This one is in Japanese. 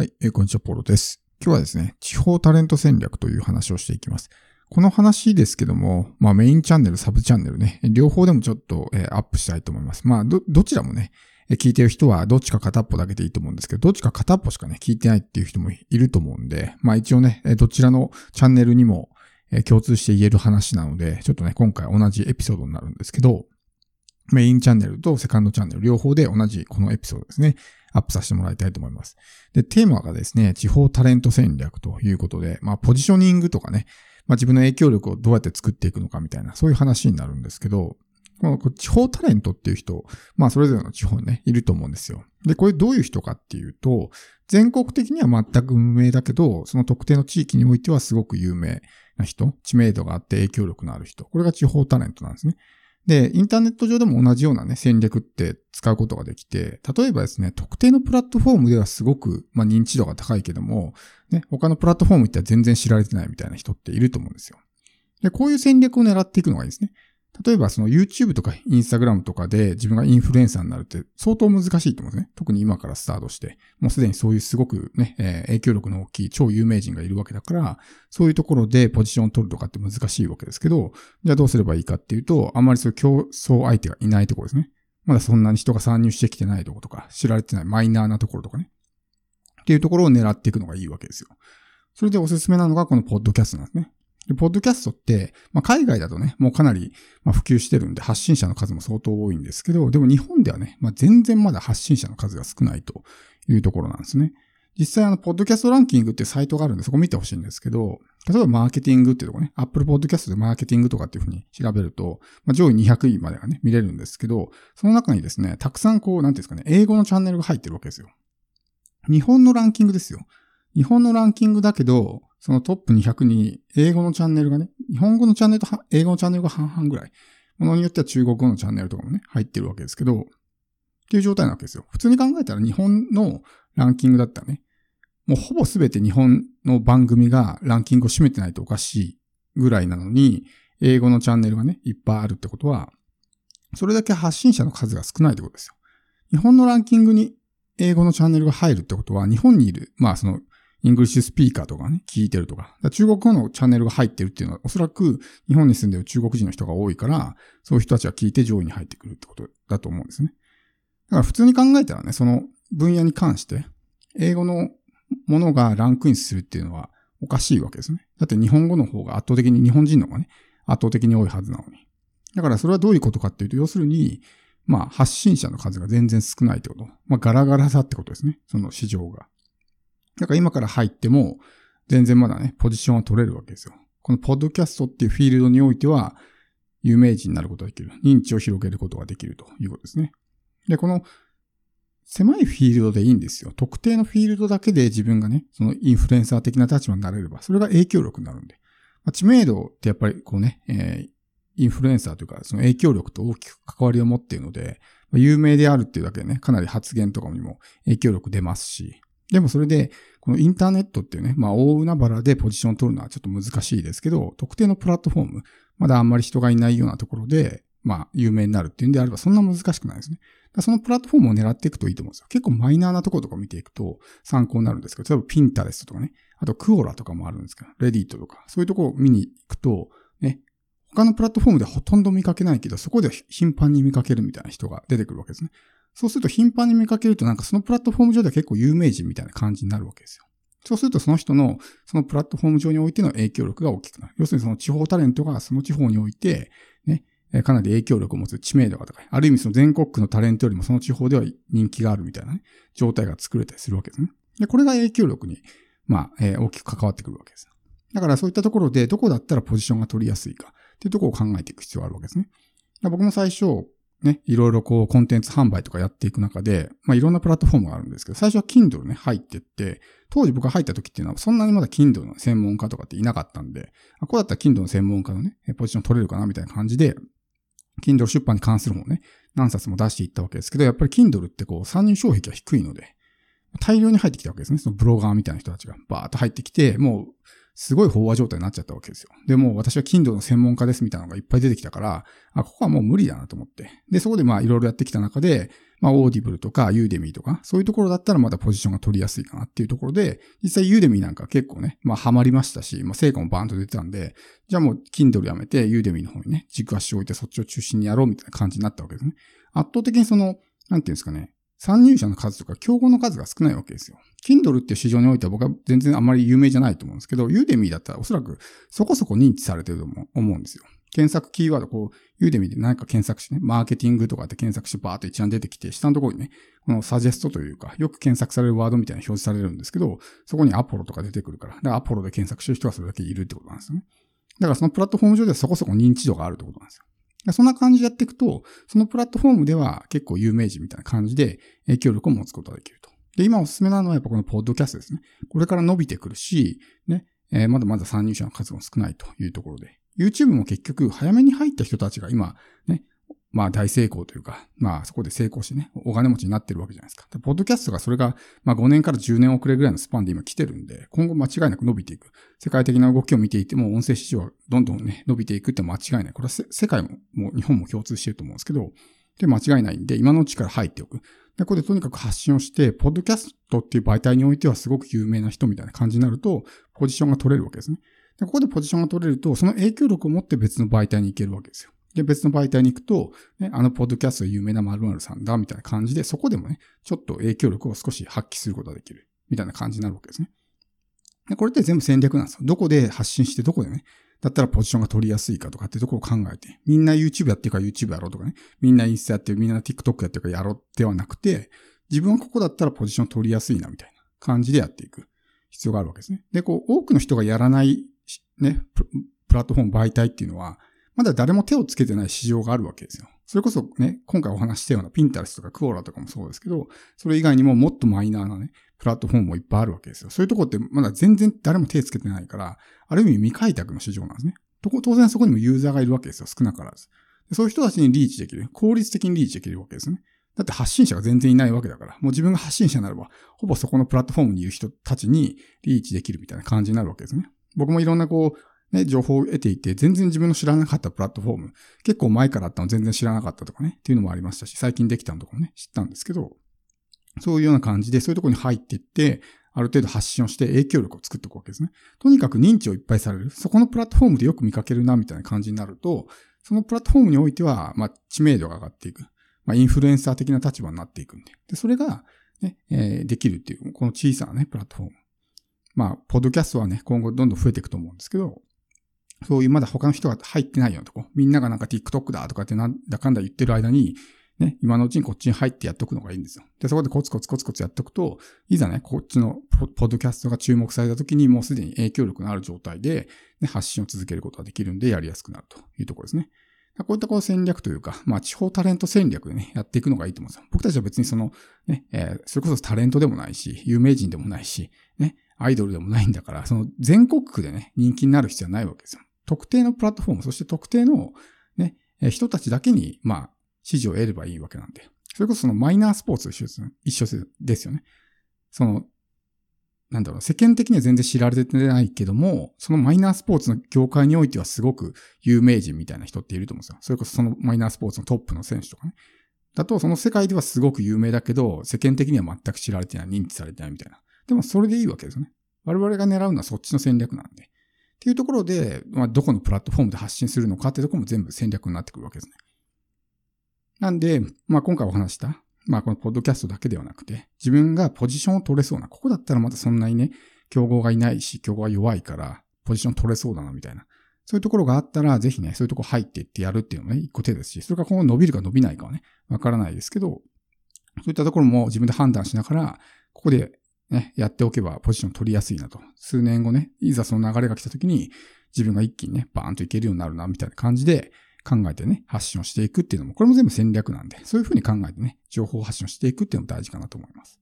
はい、えー、こんにちは、ポロです。今日はですね、地方タレント戦略という話をしていきます。この話ですけども、まあメインチャンネル、サブチャンネルね、両方でもちょっと、えー、アップしたいと思います。まあど、どちらもね、聞いてる人はどっちか片っぽだけでいいと思うんですけど、どっちか片っぽしかね、聞いてないっていう人もいると思うんで、まあ一応ね、どちらのチャンネルにも共通して言える話なので、ちょっとね、今回同じエピソードになるんですけど、メインチャンネルとセカンドチャンネル両方で同じこのエピソードですね。アップさせてもらいたいと思います。で、テーマがですね、地方タレント戦略ということで、まあ、ポジショニングとかね、まあ、自分の影響力をどうやって作っていくのかみたいな、そういう話になるんですけど、この地方タレントっていう人、まあそれぞれの地方にね、いると思うんですよ。で、これどういう人かっていうと、全国的には全く無名だけど、その特定の地域においてはすごく有名な人、知名度があって影響力のある人、これが地方タレントなんですね。で、インターネット上でも同じようなね、戦略って使うことができて、例えばですね、特定のプラットフォームではすごく、まあ、認知度が高いけども、ね、他のプラットフォーム行ったら全然知られてないみたいな人っていると思うんですよ。で、こういう戦略を狙っていくのがいいですね。例えばその YouTube とか Instagram とかで自分がインフルエンサーになるって相当難しいと思うんですね。特に今からスタートして。もうすでにそういうすごくね、えー、影響力の大きい超有名人がいるわけだから、そういうところでポジションを取るとかって難しいわけですけど、じゃあどうすればいいかっていうと、あんまりそういう競争相手がいないところですね。まだそんなに人が参入してきてないところとか、知られてないマイナーなところとかね。っていうところを狙っていくのがいいわけですよ。それでおすすめなのがこのポッドキャストなんですね。で、ポッドキャストって、まあ、海外だとね、もうかなり、まあ、普及してるんで、発信者の数も相当多いんですけど、でも日本ではね、まあ、全然まだ発信者の数が少ないというところなんですね。実際あの、ポッドキャストランキングってサイトがあるんで、そこ見てほしいんですけど、例えばマーケティングっていうとこね、Apple Podcast でマーケティングとかっていうふうに調べると、まあ、上位200位までがね、見れるんですけど、その中にですね、たくさんこう、なんていうんですかね、英語のチャンネルが入ってるわけですよ。日本のランキングですよ。日本のランキングだけど、そのトップ200に英語のチャンネルがね、日本語のチャンネルと英語のチャンネルが半々ぐらい。ものによっては中国語のチャンネルとかもね、入ってるわけですけど、っていう状態なわけですよ。普通に考えたら日本のランキングだったらね、もうほぼ全て日本の番組がランキングを占めてないとおかしいぐらいなのに、英語のチャンネルがね、いっぱいあるってことは、それだけ発信者の数が少ないってことですよ。日本のランキングに英語のチャンネルが入るってことは、日本にいる、まあその English speaker とかね、聞いてるとか。か中国語のチャンネルが入ってるっていうのは、おそらく日本に住んでる中国人の人が多いから、そういう人たちが聞いて上位に入ってくるってことだと思うんですね。だから普通に考えたらね、その分野に関して、英語のものがランクインするっていうのはおかしいわけですね。だって日本語の方が圧倒的に日本人の方がね、圧倒的に多いはずなのに。だからそれはどういうことかっていうと、要するに、まあ発信者の数が全然少ないってこと。まあガラガラさってことですね。その市場が。だから今から入っても、全然まだね、ポジションは取れるわけですよ。このポッドキャストっていうフィールドにおいては、有名人になることができる。認知を広げることができるということですね。で、この狭いフィールドでいいんですよ。特定のフィールドだけで自分がね、そのインフルエンサー的な立場になれれば、それが影響力になるんで。まあ、知名度ってやっぱりこうね、えー、インフルエンサーというか、その影響力と大きく関わりを持っているので、有名であるっていうだけでね、かなり発言とかにも影響力出ますし、でもそれで、このインターネットっていうね、まあ大海原でポジションを取るのはちょっと難しいですけど、特定のプラットフォーム、まだあんまり人がいないようなところで、まあ有名になるっていうんであればそんな難しくないですね。そのプラットフォームを狙っていくといいと思うんですよ。結構マイナーなところとか見ていくと参考になるんですけど、例えばピンタレストとかね、あとクオラとかもあるんですけど、レディットとか、そういうところを見に行くと、ね、他のプラットフォームでほとんど見かけないけど、そこで頻繁に見かけるみたいな人が出てくるわけですね。そうすると頻繁に見かけるとなんかそのプラットフォーム上では結構有名人みたいな感じになるわけですよ。そうするとその人のそのプラットフォーム上においての影響力が大きくなる。要するにその地方タレントがその地方において、ね、かなり影響力を持つ知名度が高い。ある意味その全国区のタレントよりもその地方では人気があるみたいなね、状態が作れたりするわけですね。で、これが影響力に、まあ、えー、大きく関わってくるわけです。だからそういったところでどこだったらポジションが取りやすいかっていうところを考えていく必要があるわけですね。僕も最初、ね、いろいろこうコンテンツ販売とかやっていく中で、まあいろんなプラットフォームがあるんですけど、最初は Kindle ね、入ってって、当時僕が入った時っていうのはそんなにまだ Kindle の専門家とかっていなかったんで、あこうだったら Kindle の専門家のね、ポジション取れるかなみたいな感じで、Kindle 出版に関する本をね、何冊も出していったわけですけど、やっぱり Kindle ってこう参入障壁が低いので、大量に入ってきたわけですね。そのブロガーみたいな人たちがバーっと入ってきて、もうすごい飽和状態になっちゃったわけですよ。で、も私は Kindle の専門家ですみたいなのがいっぱい出てきたから、あ、ここはもう無理だなと思って。で、そこでまあいろいろやってきた中で、まあ、オーディブルとかユーデミーとか、そういうところだったらまだポジションが取りやすいかなっていうところで、実際ユーデミーなんか結構ね、まあ、ハマりましたし、まあ、成果もバーンと出てたんで、じゃあもう、Kindle やめて、ユーデミーの方にね、軸足を置いてそっちを中心にやろうみたいな感じになったわけですね。圧倒的にその、なんていうんですかね、参入者の数とか競合の数が少ないわけですよ。Kindle っていう市場においては僕は全然あんまり有名じゃないと思うんですけど、ユーデミーだったらおそらくそこそこ認知されてると思うんですよ。検索キーワード、こう、ユーデミーで何か検索してね、マーケティングとかって検索してバーっと一覧出てきて、下のところにね、このサジェストというか、よく検索されるワードみたいな表示されるんですけど、そこにアポロとか出てくるから、だからアポロで検索してる人がそれだけいるってことなんですよね。だからそのプラットフォーム上ではそこそこ認知度があるってことなんですよ。そんな感じでやっていくと、そのプラットフォームでは結構有名人みたいな感じで影響力を持つことができると。で、今おすすめなのはやっぱこのポッドキャストですね。これから伸びてくるし、ね、えー、まだまだ参入者の数も少ないというところで。YouTube も結局早めに入った人たちが今、ね、まあ大成功というか、まあそこで成功してね、お金持ちになってるわけじゃないですか。でポッドキャストがそれが、まあ5年から10年遅れぐらいのスパンで今来てるんで、今後間違いなく伸びていく。世界的な動きを見ていても、音声市場はどんどんね、伸びていくって間違いない。これは世界も、もう日本も共通してると思うんですけど、で、間違いないんで、今のうちから入っておく。で、ここでとにかく発信をして、ポッドキャストっていう媒体においてはすごく有名な人みたいな感じになると、ポジションが取れるわけですね。で、ここでポジションが取れると、その影響力を持って別の媒体に行けるわけですよ。で、別の媒体に行くと、ね、あのポッドキャスト有名な〇〇さんだ、みたいな感じで、そこでもね、ちょっと影響力を少し発揮することができる、みたいな感じになるわけですね。でこれって全部戦略なんですよ。どこで発信して、どこでね、だったらポジションが取りやすいかとかっていうところを考えて、みんな YouTube やってるから YouTube やろうとかね、みんなインスタやってる、みんな TikTok やってるからやろうではなくて、自分はここだったらポジション取りやすいな、みたいな感じでやっていく必要があるわけですね。で、こう、多くの人がやらないね、プラットフォーム媒体っていうのは、まだ誰も手をつけてない市場があるわけですよ。それこそね、今回お話したようなピンタレスとかクオラとかもそうですけど、それ以外にももっとマイナーなね、プラットフォームもいっぱいあるわけですよ。そういうとこってまだ全然誰も手つけてないから、ある意味未開拓の市場なんですね。当然そこにもユーザーがいるわけですよ。少なからず。そういう人たちにリーチできる。効率的にリーチできるわけですね。だって発信者が全然いないわけだから、もう自分が発信者なれば、ほぼそこのプラットフォームにいる人たちにリーチできるみたいな感じになるわけですね。僕もいろんなこう、ね、情報を得ていて、全然自分の知らなかったプラットフォーム、結構前からあったの全然知らなかったとかね、っていうのもありましたし、最近できたのとかもね、知ったんですけど、そういうような感じで、そういうところに入っていって、ある程度発信をして影響力を作っていくわけですね。とにかく認知をいっぱいされる。そこのプラットフォームでよく見かけるな、みたいな感じになると、そのプラットフォームにおいては、まあ、知名度が上がっていく。まあ、インフルエンサー的な立場になっていくんで。で、それが、ね、えー、できるっていう、この小さなね、プラットフォーム。まあ、ポッドキャストはね、今後どんどん増えていくと思うんですけど、そういうまだ他の人が入ってないようなとこ、みんながなんか TikTok だとかってなんだかんだ言ってる間に、ね、今のうちにこっちに入ってやっておくのがいいんですよ。で、そこでコツコツコツコツやっておくと、いざね、こっちのポッドキャストが注目された時にもうすでに影響力のある状態で、ね、発信を続けることができるんでやりやすくなるというところですね。こういったこう戦略というか、まあ地方タレント戦略でね、やっていくのがいいと思うんですよ。僕たちは別にその、ね、えー、それこそタレントでもないし、有名人でもないし、ね、アイドルでもないんだから、その全国区でね、人気になる必要はないわけですよ。特定のプラットフォーム、そして特定のね、人たちだけに、まあ、支持を得ればいいわけなんで。それこそそのマイナースポーツ一緒ですね。一緒ですよね。その、なんだろう、世間的には全然知られてないけども、そのマイナースポーツの業界においてはすごく有名人みたいな人っていると思うんですよ。それこそそのマイナースポーツのトップの選手とかね。だと、その世界ではすごく有名だけど、世間的には全く知られてない、認知されてないみたいな。でもそれでいいわけですよね。我々が狙うのはそっちの戦略なんで。っていうところで、まあ、どこのプラットフォームで発信するのかっていうところも全部戦略になってくるわけですね。なんで、まあ、今回お話した、まあ、このポッドキャストだけではなくて、自分がポジションを取れそうな、ここだったらまたそんなにね、競合がいないし、競合が弱いから、ポジション取れそうだな、みたいな。そういうところがあったら、ぜひね、そういうとこ入っていってやるっていうのもね、一個手ですし、それが今後伸びるか伸びないかはね、わからないですけど、そういったところも自分で判断しながら、ここでね、やっておけばポジション取りやすいなと。数年後ね、いざその流れが来た時に、自分が一気にね、バーンといけるようになるな、みたいな感じで考えてね、発信をしていくっていうのも、これも全部戦略なんで、そういうふうに考えてね、情報発信をしていくっていうのも大事かなと思います。